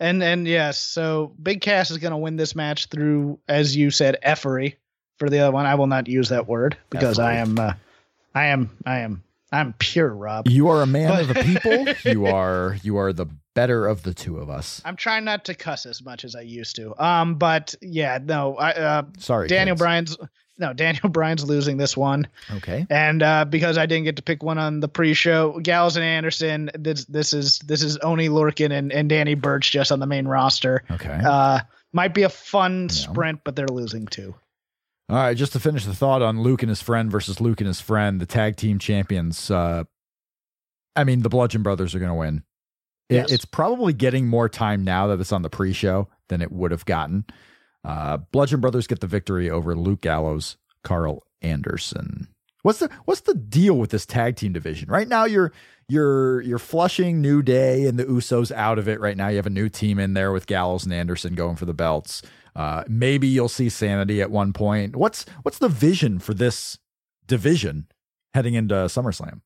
And and yes, so Big Cass is going to win this match through, as you said, effery. For the other one, I will not use that word because I am, uh, I am, I am, I'm pure, Rob. You are a man But- of the people. You are you are the better of the two of us. I'm trying not to cuss as much as I used to. Um, but yeah, no, I uh, Sorry, Daniel kids. Bryan's no Daniel Bryan's losing this one. Okay. And uh, because I didn't get to pick one on the pre-show, Gallows and Anderson, this this is this is Oney Lorcan and, and Danny Burch just on the main roster. Okay. Uh, might be a fun sprint, but they're losing too. All right, just to finish the thought on Luke and his friend versus Luke and his friend, the tag team champions. Uh, I mean, the Bludgeon Brothers are going to win. It- Yes. It's probably getting more time now that it's on the pre-show than it would have gotten. Uh, Bludgeon Brothers get the victory over Luke Gallows, Carl Anderson. What's the what's the deal with this tag team division? Right now, you're you're you're flushing New Day and the Usos out of it. Right now, you have a new team in there with Gallows and Anderson going for the belts. Uh, maybe you'll see Sanity at one point. What's what's the vision for this division heading into SummerSlam?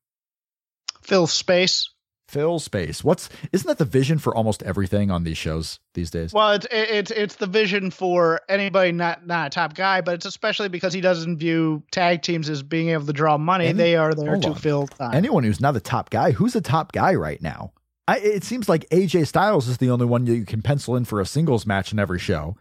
Fill space. Fill space. What's isn't that the vision for almost everything on these shows these days? Well, it's it's it's the vision for anybody not not a top guy, but it's especially because he doesn't view tag teams as being able to draw money. Any- they are there to on. fill time. Anyone who's not a top guy, who's a top guy right now? I, it seems like AJ Styles is the only one you can pencil in for a singles match in every show.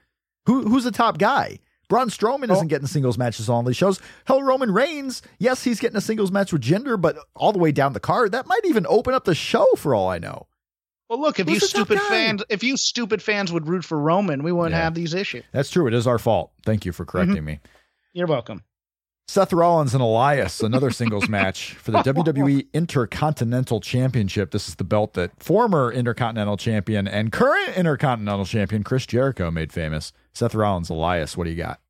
Who who's the top guy? Braun Strowman Oh. isn't getting singles matches on these shows. Hell, Roman Reigns, yes, he's getting a singles match with Jinder, but all the way down the card, that might even open up the show for all I know. well, look, if Who's you stupid fans, if you stupid fans would root for Roman, we wouldn't Yeah. have these issues. That's true. It is our fault. Thank you for mm-hmm. correcting me. You're welcome. Seth Rollins and Elias, another singles match for the WWE Intercontinental Championship. This is the belt that former Intercontinental Champion and current Intercontinental Champion Chris Jericho made famous. Seth Rollins, Elias, what do you got?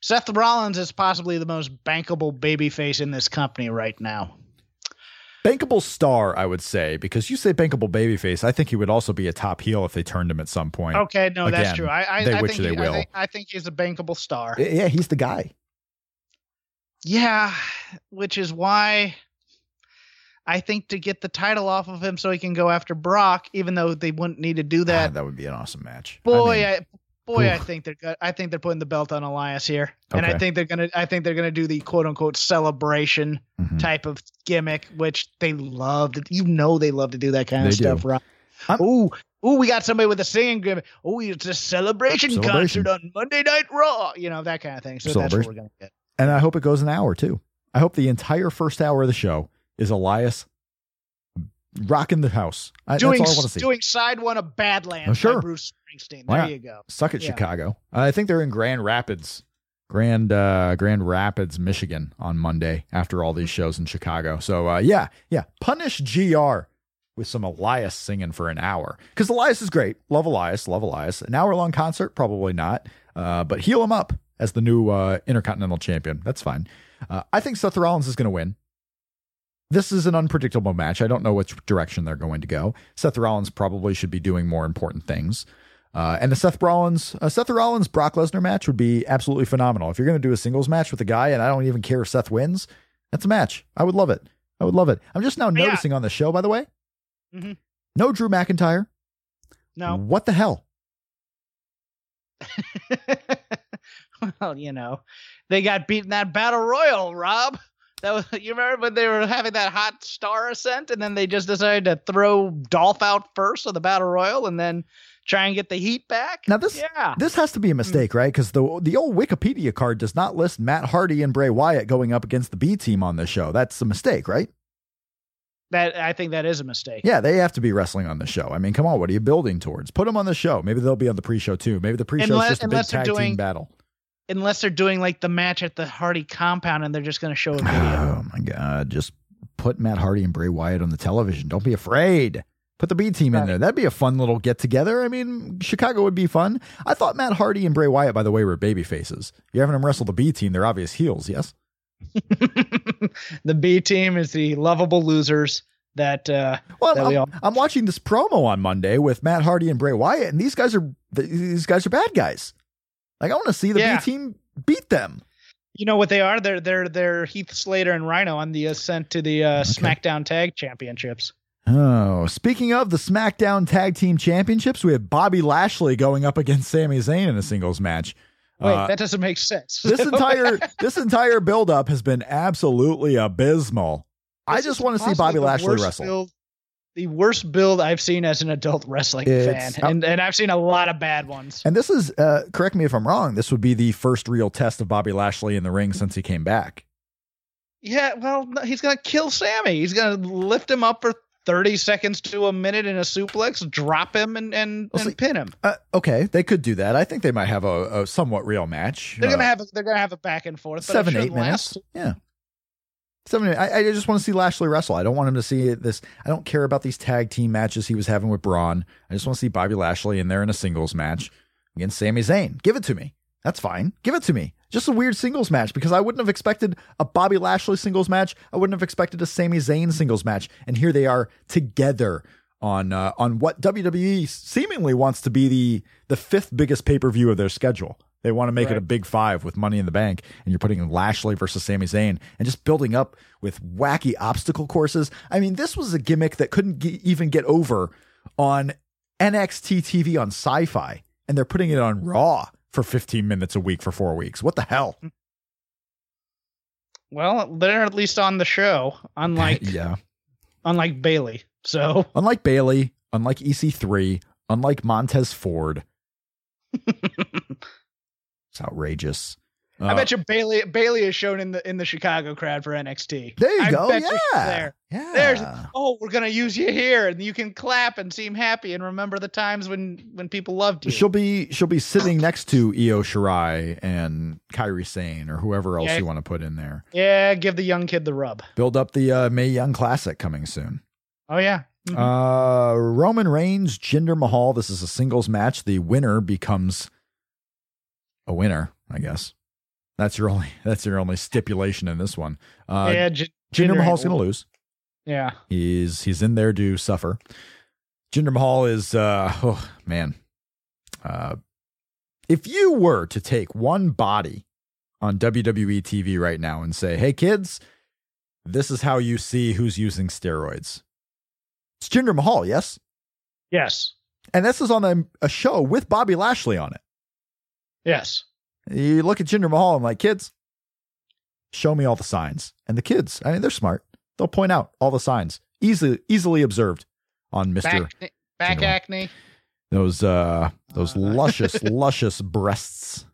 Seth Rollins is possibly the most bankable babyface in this company right now. Bankable star, I would say, because you say bankable babyface. I think he would also be a top heel if they turned him at some point. Okay, no, Again, that's true. I, I, they- I which think they he, I will. think, I think he's a bankable star. Yeah, he's the guy. Yeah, which is why I think to get the title off of him so he can go after Brock, even though they wouldn't need to do Ah, that. that would be an awesome match. I boy, mean, I, boy, I think they're. I think they're putting the belt on Elias here, and I think they're gonna. I think they're gonna do the quote unquote celebration mhm. type of gimmick, which they love. To, you know, they love to do that kind They of do. stuff, right? I'm- Ooh, ooh, we got somebody with a singing gimmick. Oh, it's a celebration, Celebration. concert on Monday Night Raw. You know that kind of thing. So that's what we're gonna get. and I hope it goes an hour too. I hope the entire first hour of the show is Elias rocking the house. I, doing that's all I want to see. doing side one of Badlands Oh, sure. by Bruce Springsteen. There you go. Suck it, Yeah. Chicago. I think they're in Grand Rapids, Grand uh, Grand Rapids, Michigan on Monday after all these shows in Chicago. So uh, yeah, yeah, punish Gr with some Elias singing for an hour because Elias is great. Love Elias, love Elias. An hour long concert, probably not, uh, but heal him up as the new uh, Intercontinental Champion. That's fine. Uh, I think Seth Rollins is going to win. This is an unpredictable match. I don't know which direction they're going to go. Seth Rollins probably should be doing more important things. Uh, and the Seth Rollins, uh, Seth Rollins Brock Lesnar match would be absolutely phenomenal. If you're going to do a singles match with a guy, and I don't even care if Seth wins, that's a match. I would love it. I would love it. I'm just now Yeah. noticing on the show, by the way, Mhm. no Drew McIntyre. No. What the hell? well, you know, they got beaten that battle royal, Rob. That was you remember when they were having that hot star ascent, and then they just decided to throw Dolph out first of the battle royal, and then try and get the heat back. Now this yeah, this has to be a mistake, hmm. right? Because the the old Wikipedia card does not list Matt Hardy and Bray Wyatt going up against the B team on this show. That's a mistake, right? That I think that is a mistake. Yeah, they have to be wrestling on the show. I mean, come on, what are you building towards? Put them on the show. Maybe they'll be on the pre-show too. Maybe the pre-show is just a big unless tag team battle. Unless they're doing like the match at the Hardy compound and they're just going to show a video. Oh my god! Just put Matt Hardy and Bray Wyatt on the television. Don't be afraid. Put the B team in there. That'd be a fun little get together. I mean, Chicago would be fun. I thought Matt Hardy and Bray Wyatt, by the way, were baby faces. You're having them wrestle the B team. They're obvious heels. Yes. the B team is the lovable losers that uh Well, That I'm, all- I'm watching this promo on Monday with Matt Hardy and Bray Wyatt, and these guys are these guys are bad guys. Like I want to see the Yeah. B team beat them. you know what they are? They're they're they're Heath Slater and Rhyno on the ascent to the uh, SmackDown Tag Championships. Oh, speaking of the SmackDown Tag Team Championships, we have Bobby Lashley going up against Sami Zayn in a singles match. Wait, Uh, that doesn't make sense. this entire this entire buildup has been absolutely abysmal. I just want to see Bobby Lashley wrestle. The worst build I've seen as an adult wrestling It's- fan, and and I've seen a lot of bad ones. And this is, uh, correct me if I'm wrong, this would be the first real test of Bobby Lashley in the ring since he came back. Yeah, well, he's gonna kill Sami. He's gonna lift him up for thirty seconds to a minute in a suplex, drop him, and and, Well, and see- pin him. Uh, okay, they could do that. I think they might have a, a somewhat real match. They're Uh, gonna have a, they're gonna have a back and forth. Seven, eight minutes. last. Yeah. Seven. I, I just want to see Lashley wrestle. I don't want him to see this. I don't care about these tag team matches he was having with Braun. I just want to see Bobby Lashley in there in a singles match against Sami Zayn. Give it to me. That's fine. Give it to me. Just a weird singles match because I wouldn't have expected a Bobby Lashley singles match. I wouldn't have expected a Sami Zayn singles match. And here they are together on uh, on what WWE seemingly wants to be the the fifth biggest pay per view of their schedule. They want to make it a big five with Money in the Bank, and you're putting Lashley versus Sami Zayn, and just building up with wacky obstacle courses. I mean, this was a gimmick that couldn't ge- even get over on NXT TV on Syfy, and they're putting it on Raw for 15 minutes a week for four weeks. What the hell? Well, they're at least on the show, unlike yeah. unlike Bayley. So Unlike Bayley, unlike EC3, unlike Montez Ford, it's outrageous. I Uh, bet you Bayley Bayley is shown in the in the Chicago crowd for NXT. There you I go. bet you she's Yeah. there. Yeah. There's oh, we're gonna use you here, and you can clap and seem happy and remember the times when when people loved you. She'll be she'll be sitting next to Io Shirai and Kairi Sane or whoever else Yeah. you want to put in there. yeah, give the young kid the rub. Build up the uh, Mae Young Classic coming soon. Oh yeah. Mhm. Uh, Roman Reigns, Jinder Mahal. This is a singles match. The winner becomes a winner, I guess. That's your only that's your only stipulation in this one. Uh, yeah, J- Jinder Mahal's going to lose. Yeah. He's he's in there to suffer. Jinder Mahal is uh oh man. Uh if you were to take one body on WWE TV right now and say, "Hey kids, this is how you see who's using steroids." It's Jinder Mahal, yes? Yes. And this is on a, a show with Bobby Lashley on it. Yes. You look at Jinder Mahal and like, kids, show me all the signs. And the kids, I mean, they're smart. They'll point out all the signs, easily easily observed on Mister Back back Jinder. acne. those uh those Uh. luscious luscious breasts.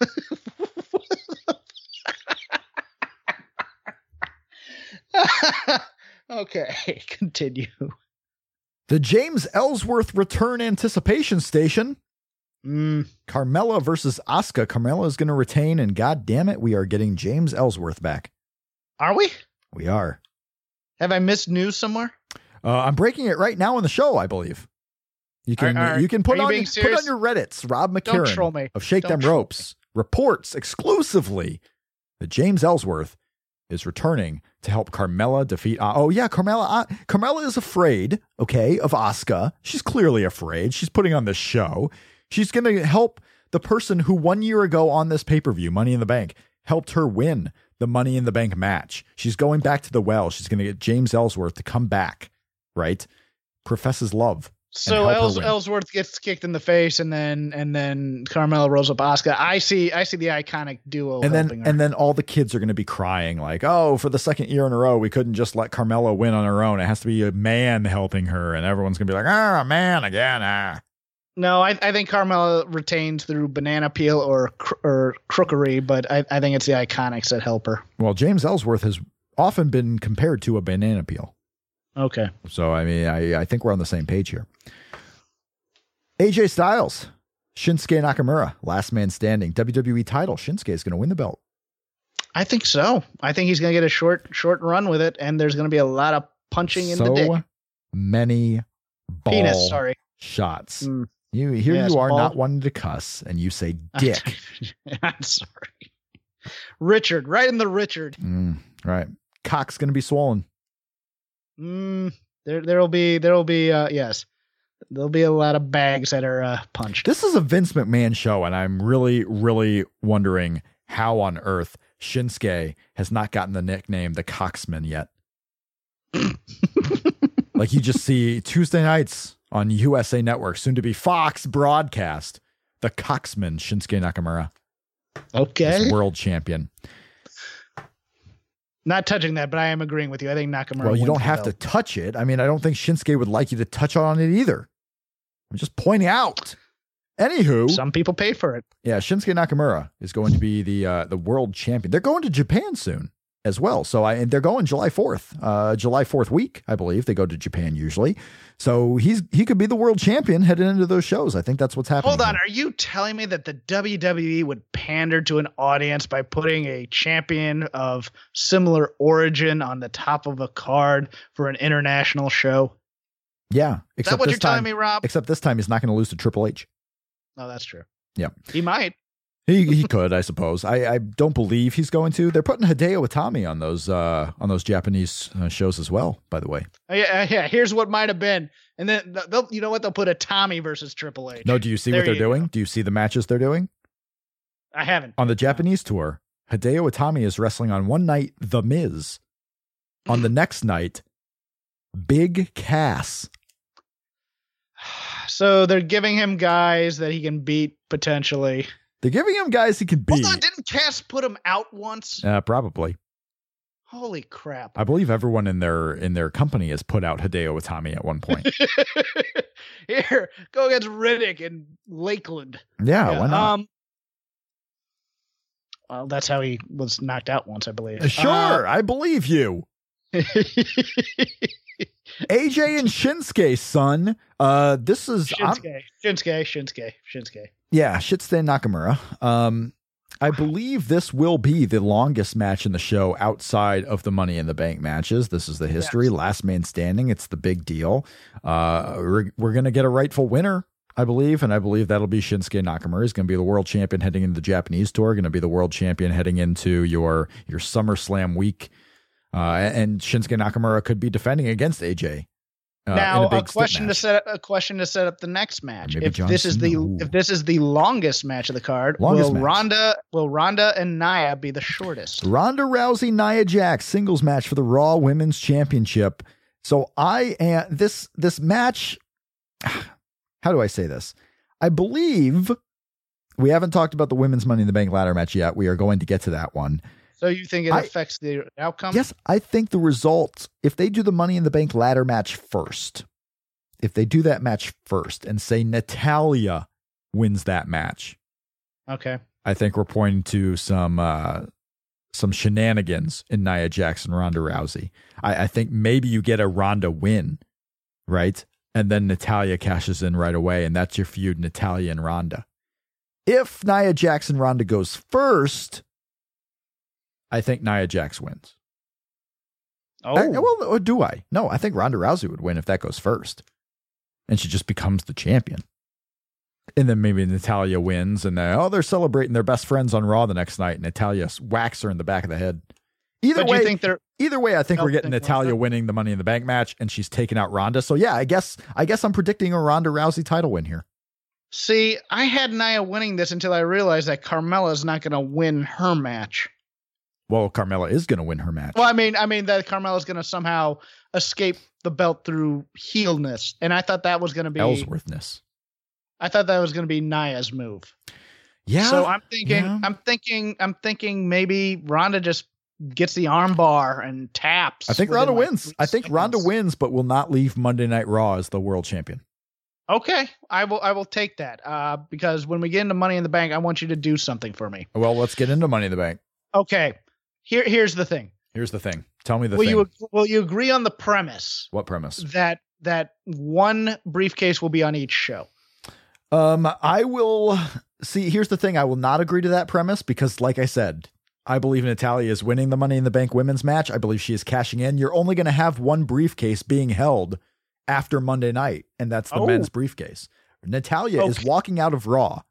okay, continue. The James Ellsworth return anticipation station. Mm, Carmella versus Asuka. Carmella is going to retain, and god damn it, we are getting James Ellsworth back. are we? We are. Have I missed news somewhere? Uh, I'm breaking it right now on the show, I believe. You can Are- are- you can put on being put on your Reddits. Rob Don't McCarran of Shake Don't Them troll me. Ropes reports exclusively that James Ellsworth is returning to help Carmella defeat. Uh, oh yeah, Carmella. Uh, Carmella is afraid. Okay, of Asuka. She's clearly afraid. She's putting on this show. She's going to help the person who one year ago on this pay per view, Money in the Bank, helped her win the Money in the Bank match. She's going back to the well. She's going to get James Ellsworth to come back. Right, professes love. So help her Els- win. Ellsworth gets kicked in the face, and then and then Carmella rolls up Asuka. I see. I see the iconic duo. and then her. and then all the kids are going to be crying like oh for the second year in a row we couldn't just let carmella win on her own it has to be a man helping her and everyone's going to be like ah a man again ah no, I, I think Carmella retains through banana peel or cr- or crookery, but I, I think it's the iconics that help her. well james ellsworth has often been compared to a banana peel Okay. So I mean, I I think we're on the same page here. AJ Styles, Shinsuke Nakamura, last man standing, WWE title. Shinsuke is going to win the belt. I think so. I think he's going to get a short short run with it, and there's going to be a lot of punching in the dick. many ball Penis. Sorry. shots. Mm. You here Yes, you are ball. not wanting to cuss, and you say dick. I'm sorry. Richard, right in the Richard. Mm, right, cock's going to be swollen. Mm, there, there'll be, there'll be, uh, yes, there'll be a lot of bags that are uh, punched. This is a Vince McMahon show, and I'm really, really wondering how on earth Shinsuke has not gotten the nickname the Coxman yet. like you just see Tuesday nights on USA Network, soon to be Fox broadcast, the Coxman Shinsuke Nakamura, Okay, world champion. not touching that, but I am agreeing with you. I think Nakamura. Well, you don't have to touch it. I mean, I don't think Shinsuke would like you to touch on it either. I'm just pointing out. Anywho, Some people pay for it. Yeah, Shinsuke Nakamura is going to be the uh, the world champion. They're going to Japan soon as well. So I and they're going July fourth, uh, July fourth week, I believe. They go to Japan usually. So he's he could be the world champion heading into those shows. I think that's what's happening. Hold on, here. are you telling me that the WWE would pander to an audience by putting a champion of similar origin on the top of a card for an international show? Yeah, Is except that what this you're telling me, Rob? except this time he's not going to lose to Triple H. No, that's true. Yeah. He might. He he could, I suppose. I, I don't believe he's going to. They're putting Hideo Itami on those uh, on those Japanese uh, shows as well. By the way, Oh, yeah, yeah. Here's what might have been, and then they'll, you know what? They'll put a Tommy versus Triple H. no. Do you see There what they're you go. doing? Do you see the matches they're doing? I haven't. On the Japanese tour, Hideo Itami is wrestling on one night The Miz. On the next night, Big Cass. So they're giving him guys that he can beat potentially. They're giving him guys he can beat. Hold on, didn't Cass put him out once? Uh, probably. Holy crap! I believe everyone in their in their company has put out Hideo Itami at one point. Here, go against Riddick and Lakeland. Yeah, why not? Um, well, that's how he was knocked out once, I believe. Uh, sure, I believe you. Uh, AJ and Shinsuke, son. Uh, this is I'm- Shinsuke, Shinsuke, Shinsuke, Shinsuke. Yeah, Shinsuke Nakamura. Um, I believe this will be the longest match in the show outside of the Money in the Bank matches. This is the history. Last man standing. It's the big deal. Uh, we're we're going to get a rightful winner, I believe, and I believe that'll be Shinsuke Nakamura. He's going to be the world champion heading into the Japanese tour. Going to be the world champion heading into your your SummerSlam week. Uh, and Shinsuke Nakamura could be defending against AJ. Uh, now, a, a, question to set up a question to set up the next match. If John this is the Ooh. if this is the longest match of the card, Longest will match. Ronda will Ronda and Nia be the shortest? Ronda Rousey Nia Jax singles match for the Raw Women's Championship. So I am this this match. How do I say this? I believe we haven't talked about the women's Money in the Bank ladder match yet. We are going to get to that one. So you think it I- affects the outcome? Yes, I think the results. if they do the Money in the Bank ladder match first, if they do that match first and say Natalya wins that match, Okay. I think we're pointing to some uh, some shenanigans in Nia Jackson, Ronda Rousey. I, I think maybe you get a Ronda win, right? And then Natalya cashes in right away, and that's your feud, Natalya and Ronda. If Nia Jackson Ronda goes first, I think Nia Jax wins. Oh, I- well, or do I? No, I think Ronda Rousey would win if that goes first, and she just becomes the champion. And then maybe Natalya wins, and then, oh, they're celebrating their best friends on Raw the next night. And Natalya whacks her in the back of the head. Either but way, think they're either way, I think we're getting think Natalya winning the Money in the Bank match, and she's taking out Ronda. So yeah, I guess I guess I'm predicting a Ronda Rousey title win here. see? I had Nia winning this until I realized that Carmella's not going to win her match. Well, Carmella is going to win her match. Well, I mean, I mean that Carmella's going to somehow escape the belt through heelness, and I thought that was going to be. Ellsworthness. I thought that was going to be Nia's move. Yeah. So I'm thinking, yeah. I'm thinking, I'm thinking maybe Ronda just gets the armbar and taps. I think Ronda like, wins. I think Ronda wins, but will not leave Monday Night Raw as the world champion. Okay, I will. I will take that. Uh, because when we get into Money in the Bank, I want you to do something for me. Well, let's get into Money in the Bank. Okay, here, here's the thing. Here's the thing. Tell me the will thing. you will you agree on the premise what premise? that that one briefcase will be on each show? Um, I will see. Here's the thing. I will not agree to that premise because, like I said, I believe Natalya is winning the Money in the Bank women's match. I believe she is cashing in. You're only going to have one briefcase being held after Monday night, and that's the Oh. men's briefcase. Natalya is walking out of Raw,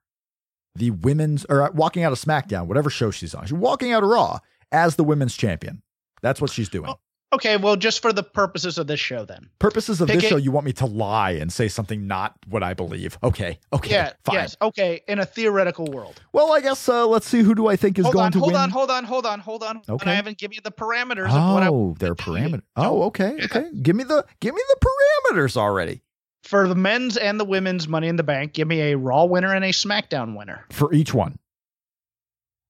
the women's, or uh, walking out of SmackDown, whatever show she's on. She's walking out of Raw as the women's champion. That's what she's doing. Oh, Okay, well, just for the purposes of this show, then. Purposes of Pick this it- show, you want me to lie and say something not what I believe. Okay. Okay. Yeah. fine. Yes. Okay. In a theoretical world. Well, I guess uh, let's see who do I think is hold going on. to Hold win. Hold on. Hold on. Hold on. Hold on. Okay. And I haven't given you the parameters of what I Oh, their tell you. parameter. Oh, okay, okay. Give me the give me the parameters already for the men's and the women's Money in the Bank. Give me a Raw winner and a SmackDown winner. for each one.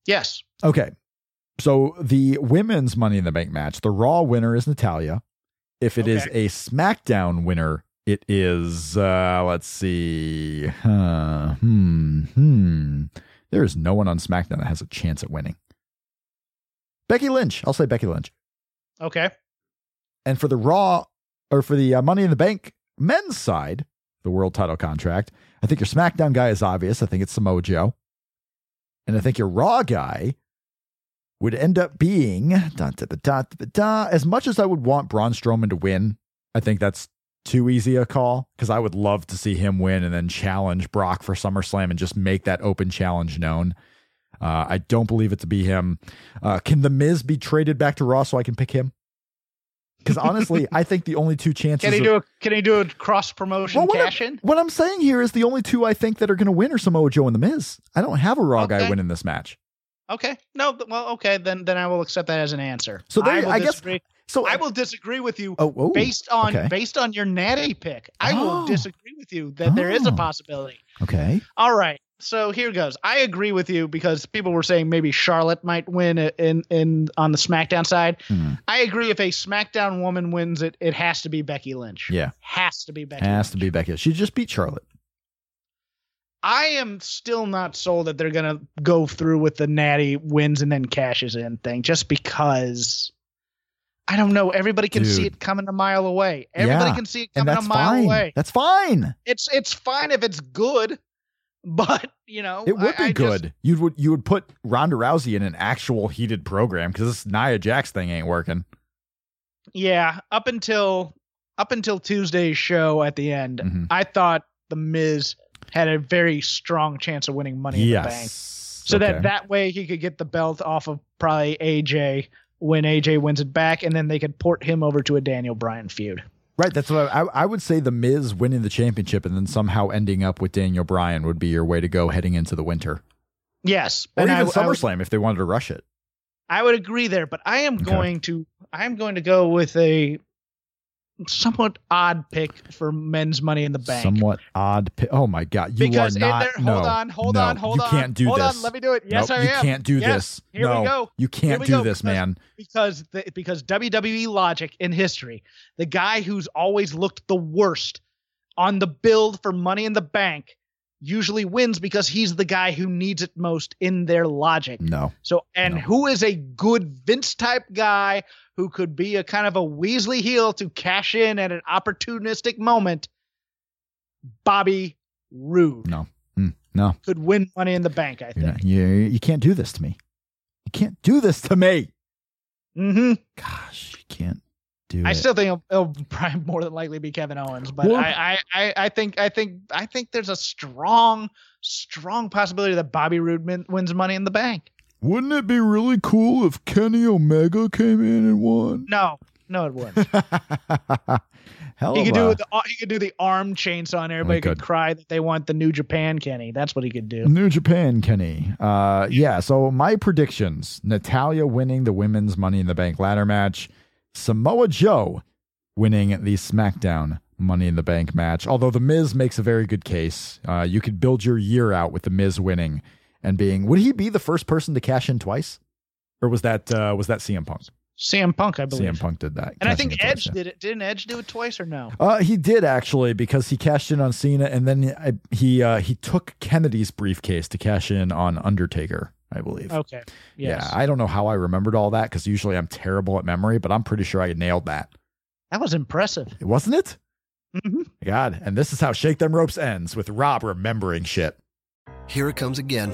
Yes. Okay. So the women's Money in the Bank match, the Raw winner is Natalya. If it is Okay. a SmackDown winner, it is uh let's see. Huh, hmm. Hmm. There is no one on SmackDown that has a chance at winning. Becky Lynch. I'll say Becky Lynch. Okay. And for the Raw or for the uh, Money in the Bank men's side, the world title contract, I think your SmackDown guy is obvious. I think it's Samoa Joe. And I think your Raw guy would end up being da, da, da, da, da, da. as much as I would want Braun Strowman to win. I think that's too easy a call because I would love to see him win and then challenge Brock for SummerSlam and just make that open challenge known. Uh, I don't believe it to be him. Uh, can The Miz be traded back to Raw so I can pick him? Because honestly, I think the only two chances. Can he do a Can he do a cross promotion Well, what in? what I'm saying here is the only two I think that are going to win are Samoa Joe and The Miz. I don't have a Raw guy Okay. winning this match. Okay. No. Well. Okay. Then then I will accept that as an answer. So there- I, I guess- So I will disagree with you Oh, oh, based on okay. based on your natty pick. I will Oh. disagree with you that there is a Oh. possibility. okay. All right. So here goes. I agree with you because people were saying maybe Charlotte might win it in in on the SmackDown side. Hmm. I agree. If a SmackDown woman wins it, it has to be Becky Lynch. Yeah, Has to be Becky. has to be Becky. She just beat Charlotte. I am still not sold that they're gonna go through with the Natty wins and then cashes in thing, just because. I don't know. Everybody can see it coming a mile away. Everybody Yeah, can see it coming a mile fine. away. That's fine. It's it's fine if it's good, but you know It would I- be I just- good. you would you would put Ronda Rousey in an actual heated program because this Nia Jax thing ain't working. Yeah, up until up until Tuesday's show at the end, Mhm. I thought the Miz had a very strong chance of winning Money in the Bank. So Okay. that that way he could get the belt off of probably AJ when AJ wins it back, and then they could port him over to a Daniel Bryan feud. Right, that's what I, I would say. The Miz winning the championship and then somehow ending up with Daniel Bryan would be your way to go heading into the winter, Yes, or even I, I would, if they wanted to rush it. I would agree there, but I am Okay. going to I am going to go with a somewhat odd pick for men's Money in the Bank. Somewhat odd. pick. oh my god, you because are not. there, no, hold on, hold no, on, hold you on. can't do hold this. on, let me do it. Yes, Nope, I you am. can't do Yes, this. here we go. you can't do this, because- man. because the, because WWE logic in history, the guy who's always looked the worst on the build for Money in the Bank usually wins because he's the guy who needs it most in their logic. No, So, and No. who is a good Vince type guy who could be a kind of a Weasley heel to cash in at an opportunistic moment? Bobby Roode no, Mm, no. could win Money in the Bank. I think. not, you you can't do this to me. You can't do this to me. hmm Gosh, you can't do I it. still think it'll, it'll probably more than likely be Kevin Owens, but I, I, I, I think I think I think there's a strong, strong possibility that Bobby Roode min- wins Money in the Bank. Wouldn't it be really cool if Kenny Omega came in and won? No, no, it wouldn't. Hell he could do the he could do the arm chainsaw, and everybody could could. cry that they want the New Japan Kenny. That's what he could do. New Japan, Kenny. Uh, yeah. So my predictions: Natalya winning the women's Money in the Bank ladder match, Samoa Joe winning the SmackDown Money in the Bank match. Although the Miz makes a very good case, uh, you could build your year out with the Miz winning and being. Would he be the first person to cash in twice, or was that uh, was that CM Punk? CM Punk, I believe. CM Punk did that, And I think in twice, Edge did it. Didn't Edge do it twice or no? Uh, he did actually because he cashed in on Cena, and then I, he uh, he took Kennedy's briefcase to cash in on Undertaker. I believe. Okay. Yes. Yeah, I don't know how I remembered all that because usually I'm terrible at memory, but I'm pretty sure I nailed that. that was impressive. Wasn't it? Mhm. God, and this is how Shake Them Ropes ends with Rob remembering shit. Here it comes again.